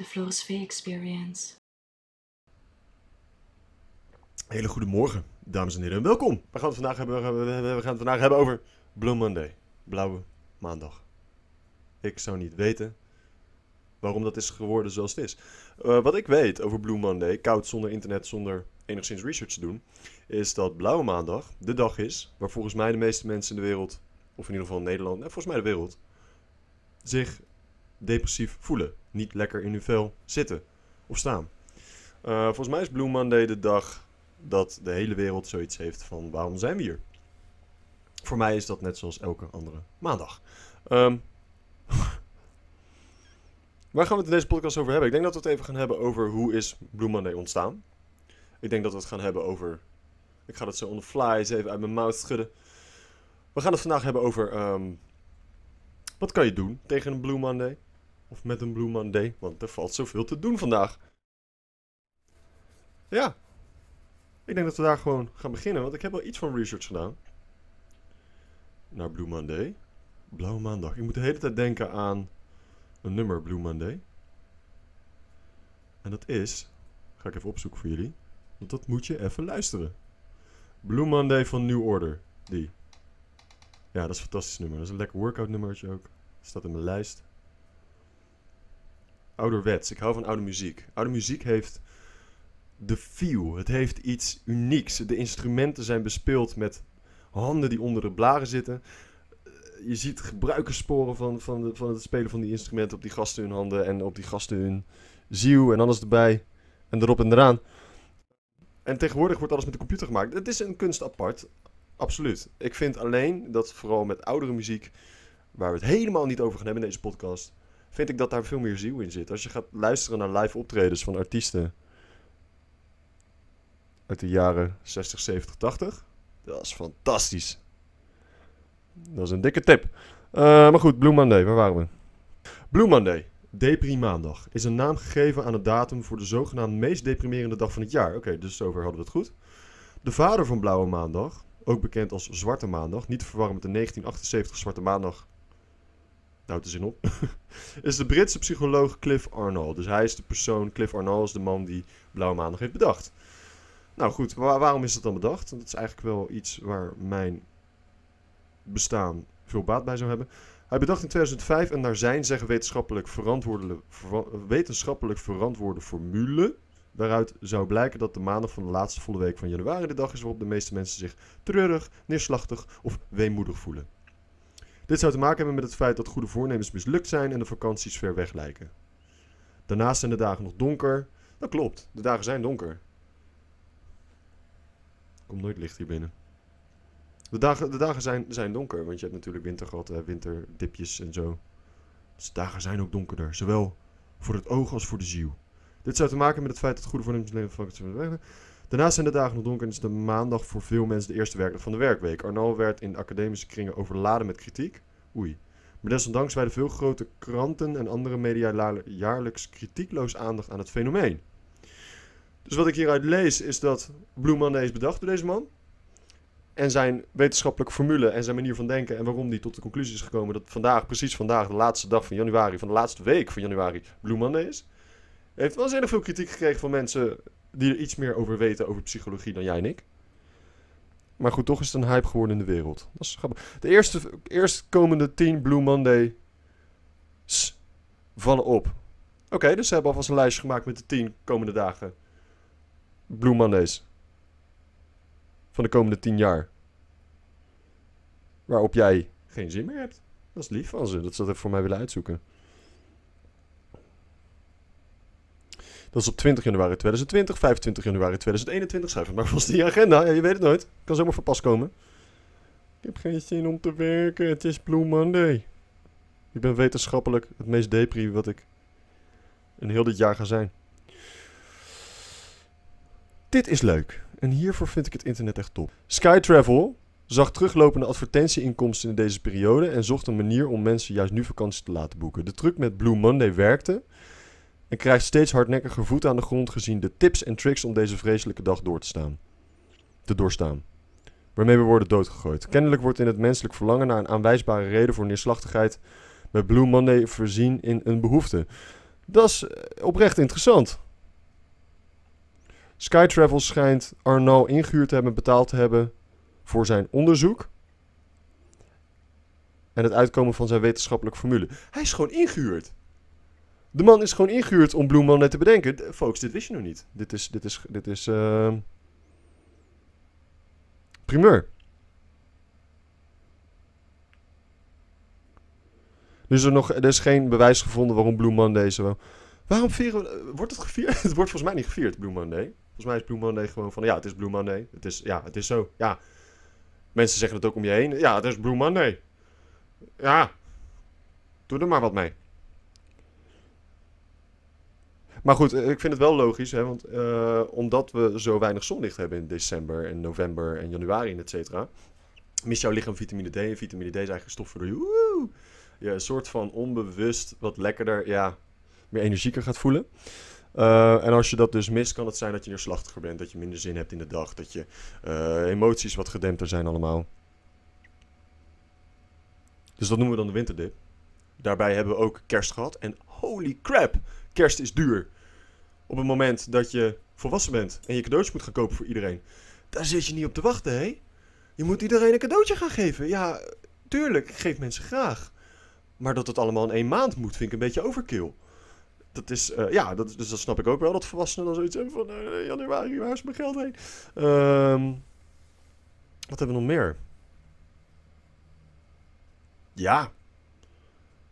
The Floris Experience. Hele goede morgen, dames en heren, en welkom. We gaan het vandaag hebben, we gaan het vandaag hebben over Blue Monday, blauwe maandag. Ik zou niet weten waarom dat is geworden zoals het is. Eh, wat ik weet over Blue Monday, koud zonder internet, zonder enigszins research te doen, is dat blauwe maandag de dag is waar volgens mij de meeste mensen in de wereld, of in ieder geval in Nederland, en volgens mij de wereld, zich depressief voelen. Niet lekker in hun vel zitten of staan. Eh, volgens mij is Blue Monday de dag dat de hele wereld zoiets heeft van waarom zijn we hier? Voor mij is dat net zoals elke andere maandag. Ehm, waar gaan we het in deze podcast over hebben? Ik denk dat we het even gaan hebben over hoe is Blue Monday ontstaan. Ik denk dat we het gaan hebben over... Ik ga dat zo on the fly eens even uit mijn mouth schudden. We gaan het vandaag hebben over... ehm, wat kan je doen tegen een Blue Monday? Of met een Blue Monday? Want er valt zoveel te doen vandaag. Ja, ik denk dat we daar gewoon gaan beginnen, want ik heb wel iets van research gedaan. Naar Blue Monday. Blauwe maandag. Ik moet de hele tijd denken aan een nummer Blue Monday. En dat is, ga ik even opzoeken voor jullie, want dat moet je even luisteren. Blue Monday van New Order, die. Ja, dat is een fantastisch nummer. Dat is een lekker workout nummertje ook. Staat in mijn lijst. Ouderwets. Ik hou van oude muziek. Oude muziek heeft de feel. Het heeft iets unieks. De instrumenten zijn bespeeld met handen die onder de blaren zitten. Eh, Je ziet gebruikerssporen van, van, de, van het spelen van die instrumenten op die gasten hun handen en op die gasten hun ziel en alles erbij. En erop en eraan. En tegenwoordig wordt alles met de computer gemaakt. Het is een kunst apart. Absoluut. Ik vind alleen dat vooral met oudere muziek, waar we het helemaal niet over gaan hebben in deze podcast, vind ik dat daar veel meer ziel in zit. Als je gaat luisteren naar live optredens van artiesten uit de jaren 60, 70, 80. Dat is fantastisch. Dat is een dikke tip. Eh, maar goed, Blue Monday, waar waren we? Blue Monday, Deprimaandag, is een naam gegeven aan de datum voor de zogenaamd meest deprimerende dag van het jaar. Oké, dus zover hadden we het goed. De vader van Blauwe Maandag, ook bekend als Zwarte Maandag, niet te verwarren met de 1978 Zwarte Maandag. Nou, de zin op. is de Britse psycholoog Cliff Arnold. Dus hij is de persoon, Cliff Arnold is de man die Blauwe Maandag heeft bedacht. Nou goed, wa- waarom is het dan bedacht? Dat is eigenlijk wel iets waar mijn bestaan veel baat bij zou hebben. Hij bedacht in 2005 een naar zijn zeggen wetenschappelijk, verantwoordelijk, verwa- wetenschappelijk verantwoorde formule. Waaruit zou blijken dat de maandag van de laatste volle week van januari de dag is waarop de meeste mensen zich treurig, neerslachtig of weemoedig voelen. Dit zou te maken hebben met het feit dat goede voornemens mislukt zijn en de vakanties ver weg lijken. Daarnaast zijn de dagen nog donker. Dat klopt, de dagen zijn donker. Komt nooit licht hier binnen. De dagen, de dagen zijn, zijn donker, want je hebt natuurlijk winter gehad, winterdipjes en zo. Dus de dagen zijn ook donkerder, zowel voor het oog als voor de ziel. Dit zou te maken hebben met het feit dat goede voornemens leven van Daarnaast zijn de dagen nog donker en is de maandag voor veel mensen de eerste werkdag van de werkweek. Arnold werd in academische kringen overladen met kritiek. Oei. Maar desondanks wijden veel grote kranten en andere media jaarlijks kritiekloos aandacht aan het fenomeen. Dus wat ik hieruit lees is dat Blue Monday is bedacht door deze man. En zijn wetenschappelijke formule en zijn manier van denken en waarom hij tot de conclusie is gekomen dat vandaag, precies vandaag, de laatste dag van januari, van de laatste week van januari, Blue Monday is. Heeft waanzinnig veel kritiek gekregen van mensen die er iets meer over weten over psychologie dan jij en ik. Maar goed, toch is het een hype geworden in de wereld. Dat is grappig. De eerste, eerstkomende 10 Blue Monday vallen op. Oké, dus ze hebben alvast een lijstje gemaakt met de 10 komende dagen. Blue Mondays. Van de komende 10 jaar. Waarop jij geen zin meer hebt. Dat is lief van ze, dat ze dat voor mij willen uitzoeken. Dat is op 20 januari 2020, 25 januari 2021. Schrijf het maar vast in agenda. Ja, je weet het nooit. Kan zomaar van pas komen. Ik heb geen zin om te werken. Het is Blue Monday. Ik ben wetenschappelijk het meest depri wat ik in heel dit jaar ga zijn. Dit is leuk. En hiervoor vind ik het internet echt top. Skytravel zag teruglopende advertentieinkomsten in deze periode en zocht een manier om mensen juist nu vakantie te laten boeken. De truc met Blue Monday werkte en krijgt steeds hardnekkiger voet aan de grond gezien de tips en tricks om deze vreselijke dag door te staan. Te doorstaan. Waarmee we worden doodgegooid. Kennelijk wordt in het menselijk verlangen naar een aanwijsbare reden voor neerslachtigheid bij Blue Monday voorzien in een behoefte. Dat is eh, oprecht interessant. Skytravel schijnt Arnaud ingehuurd te hebben, betaald te hebben voor zijn onderzoek. En het uitkomen van zijn wetenschappelijke formule. Hij is gewoon ingehuurd. De man is gewoon ingehuurd om Blue Monday te bedenken. Folks, dit wist je nog niet. Dit is, dit is, dit is ehm, primeur. Dus er, nog, er is geen bewijs gevonden waarom Blue Monday zo... Waarom vieren eh, Wordt het gevierd? het wordt volgens mij niet gevierd, Blue Monday. Volgens mij is Blue Monday gewoon van... Ja, het is Blue Monday. Het is, ja, het is zo. Ja. Mensen zeggen het ook om je heen. Ja, het is Blue Monday. Ja. Doe er maar wat mee. Maar goed, eh, ik vind het wel logisch, hè, want eh, omdat we zo weinig zonlicht hebben in december en november en januari en et cetera, mist jouw lichaam vitamine D. En vitamine D is eigenlijk stof waardoor je, een soort van onbewust wat lekkerder, ja, meer energieker gaat voelen. Eh, en als je dat dus mist, kan het zijn dat je neerslachtiger bent, dat je minder zin hebt in de dag, dat je emoties wat gedempter zijn allemaal. Dus dat noemen we dan de winterdip. Daarbij hebben we ook kerst gehad. En holy crap, kerst is duur. Op het moment dat je volwassen bent en je cadeautjes moet gaan kopen voor iedereen. Daar zit je niet op te wachten, hé. Je moet iedereen een cadeautje gaan geven. Ja, tuurlijk, ik geef mensen graag. Maar dat het allemaal in één maand moet, vind ik een beetje overkill. Dat is, eh, ja, dat, dus dat snap ik ook wel, dat volwassenen dan zoiets hebben van... eh, januari, waar is mijn geld heen? Ehm, wat hebben we nog meer? Ja.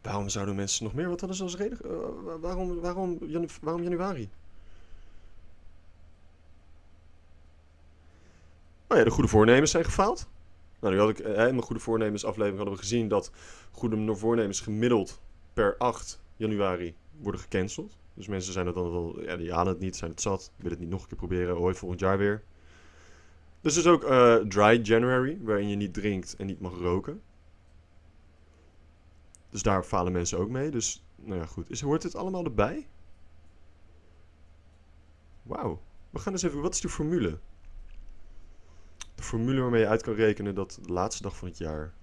Waarom zouden mensen nog meer? Wat hadden ze als reden? eh, wa- waarom, waarom, janu- waarom januari? Oh ja, de goede voornemens zijn gefaald. Nou, nu had ik eh, in mijn goede voornemens aflevering hadden we gezien dat goede voornemens gemiddeld per 8 januari worden gecanceld. Dus mensen zijn het dan wel, ja, die halen het niet, zijn het zat, willen het niet nog een keer proberen, hoi, volgend jaar weer. Dus er is ook eh, dry January, waarin je niet drinkt en niet mag roken. Dus daar falen mensen ook mee. Dus, nou ja, goed. Is, hoort dit allemaal erbij? Wauw. We gaan eens even... Wat is de formule? De formule waarmee je uit kan rekenen dat de laatste dag van het jaar...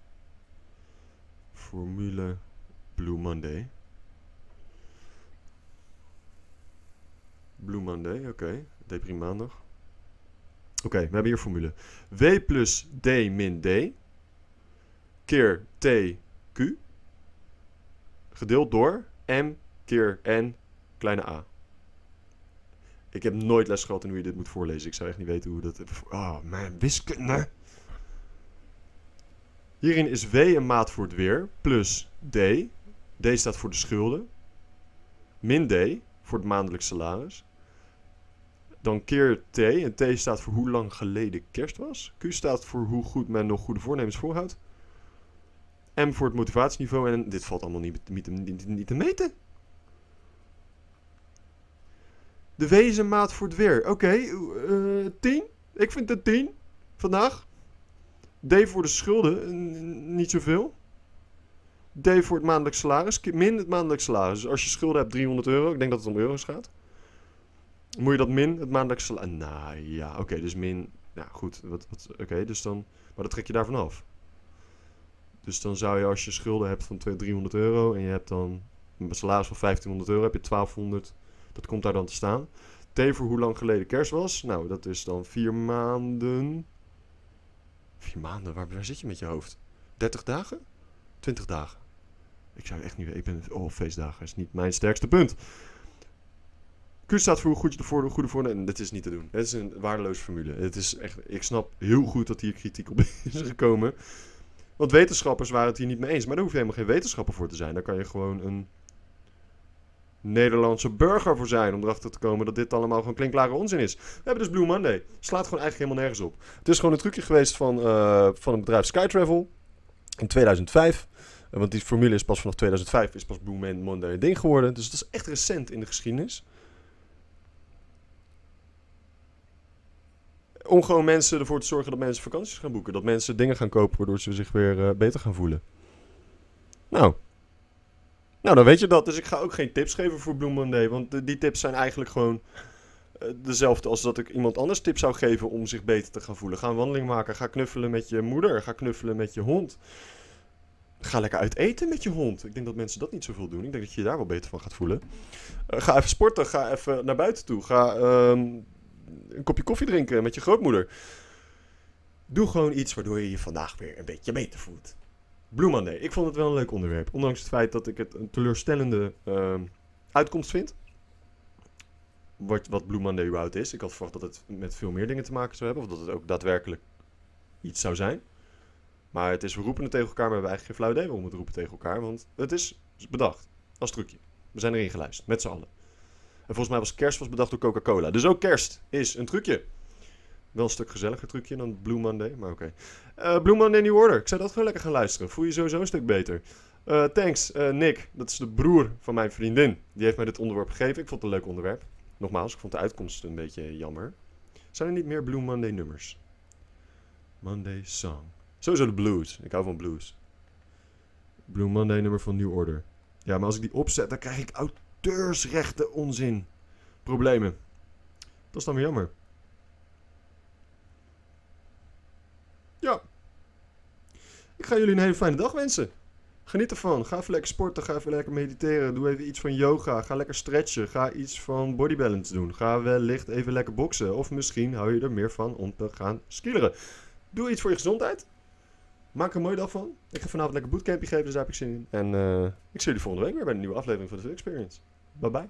Formule Blue Monday. Blue Monday, oké. Deprim maandag. Oké, we hebben hier formule. W plus D min D. Keer T Q gedeeld door m keer n kleine a. Ik heb nooit les gehad in hoe je dit moet voorlezen. Ik zou echt niet weten hoe dat... Oh, mijn wiskunde. Hierin is W een maat voor het weer, plus D. D staat voor de schulden. Min D voor het maandelijks salaris. Dan keer T. En T staat voor hoe lang geleden kerst was. Q staat voor hoe goed men nog goede voornemens voorhoudt. M voor het motivatieniveau. En dit valt allemaal niet, niet, niet, te meten. De W is een maat voor het weer. Oké, eh 10. Ik vind het 10 vandaag. D voor de schulden, niet zoveel. D voor het maandelijks salaris, min het maandelijks salaris. Dus als je schulden hebt 300 euro, ik denk dat het om euro's gaat. Moet je dat min het maandelijks salaris... Nou ja, oké, dus min... Ja, goed. Wat, wat, oké, dus dan... Maar dat trek je daarvan af. Dus dan zou je als je schulden hebt van 200, 300 euro en je hebt dan een salaris van 1500 euro, heb je 1200. Dat komt daar dan te staan. T voor hoe lang geleden kerst was. Nou, dat is dan vier maanden. Vier maanden? Waar, waar zit je met je hoofd? 30 dagen? 20 dagen? Ik zou echt niet weten. Ik ben... Oh, feestdagen is niet mijn sterkste punt. Q staat voor goed je de goede voor... En dit is niet te doen. Het is een waardeloze formule. Het is echt... Ik snap heel goed dat hier kritiek op is gekomen. Want wetenschappers waren het hier niet mee eens. Maar daar hoef je helemaal geen wetenschapper voor te zijn. Daar kan je gewoon een Nederlandse burger voor zijn. Om erachter te komen dat dit allemaal gewoon klinkklare onzin is. We hebben dus Blue Monday. Slaat gewoon eigenlijk helemaal nergens op. Het is gewoon een trucje geweest van, eh, van het bedrijf Skytravel. In 2005. Eh, want die formule is pas vanaf 2005 is pas Blue Monday een ding geworden. Dus het is echt recent in de geschiedenis. Om gewoon mensen ervoor te zorgen dat mensen vakanties gaan boeken. Dat mensen dingen gaan kopen waardoor ze zich weer eh, beter gaan voelen. Nou. Nou, dan weet je dat. Dus ik ga ook geen tips geven voor Blue. Want eh, die tips zijn eigenlijk gewoon eh, dezelfde als dat ik iemand anders tips zou geven om zich beter te gaan voelen. Ga een wandeling maken. Ga knuffelen met je moeder. Ga knuffelen met je hond. Ga lekker uit eten met je hond. Ik denk dat mensen dat niet zoveel doen. Ik denk dat je je daar wel beter van gaat voelen. Ga even sporten. Ga even naar buiten toe. Ga ehm, een kopje koffie drinken met je grootmoeder. Doe gewoon iets waardoor je je vandaag weer een beetje beter voelt. Blue Monday. Ik vond het wel een leuk onderwerp. Ondanks het feit dat ik het een teleurstellende ehm, uitkomst vind. Wat, wat Monday überhaupt is. Ik had verwacht dat het met veel meer dingen te maken zou hebben. Of dat het ook daadwerkelijk iets zou zijn. Maar het is, we roepen het tegen elkaar, maar we hebben eigenlijk geen flauw idee waarom het roepen tegen elkaar. Want het is bedacht. Als trucje. We zijn erin geluisterd, met z'n allen. En volgens mij was kerst was bedacht door Coca-Cola. Dus ook kerst is een trucje. Wel een stuk gezelliger trucje dan Blue Monday, maar oké. Eh, Blue Monday New Order. Ik zou dat gewoon lekker gaan luisteren. Voel je sowieso een stuk beter. Eh, thanks, eh, Nick. Dat is de broer van mijn vriendin. Die heeft mij dit onderwerp gegeven. Ik vond het een leuk onderwerp. Nogmaals, ik vond de uitkomst een beetje jammer. Zijn er niet meer Blue Monday nummers? Monday Song. Sowieso de blues. Ik hou van blues. Blue Monday nummer van New Order. Ja, maar als ik die opzet, dan krijg ik auteursrechten onzin. Problemen. Dat is dan weer jammer. Ja. Ik ga jullie een hele fijne dag wensen. Geniet ervan. Ga even lekker sporten. Ga even lekker mediteren. Doe even iets van yoga. Ga lekker stretchen. Ga iets van body balance doen. Ga wellicht even lekker boksen. Of misschien hou je er meer van om te gaan skileren. Doe iets voor je gezondheid. Maak er een mooie dag van. Ik ga vanavond lekker bootcampje geven, dus daar heb ik zin in. En eh, ik zie jullie volgende week weer bij een nieuwe aflevering van de Experience. Bye-bye.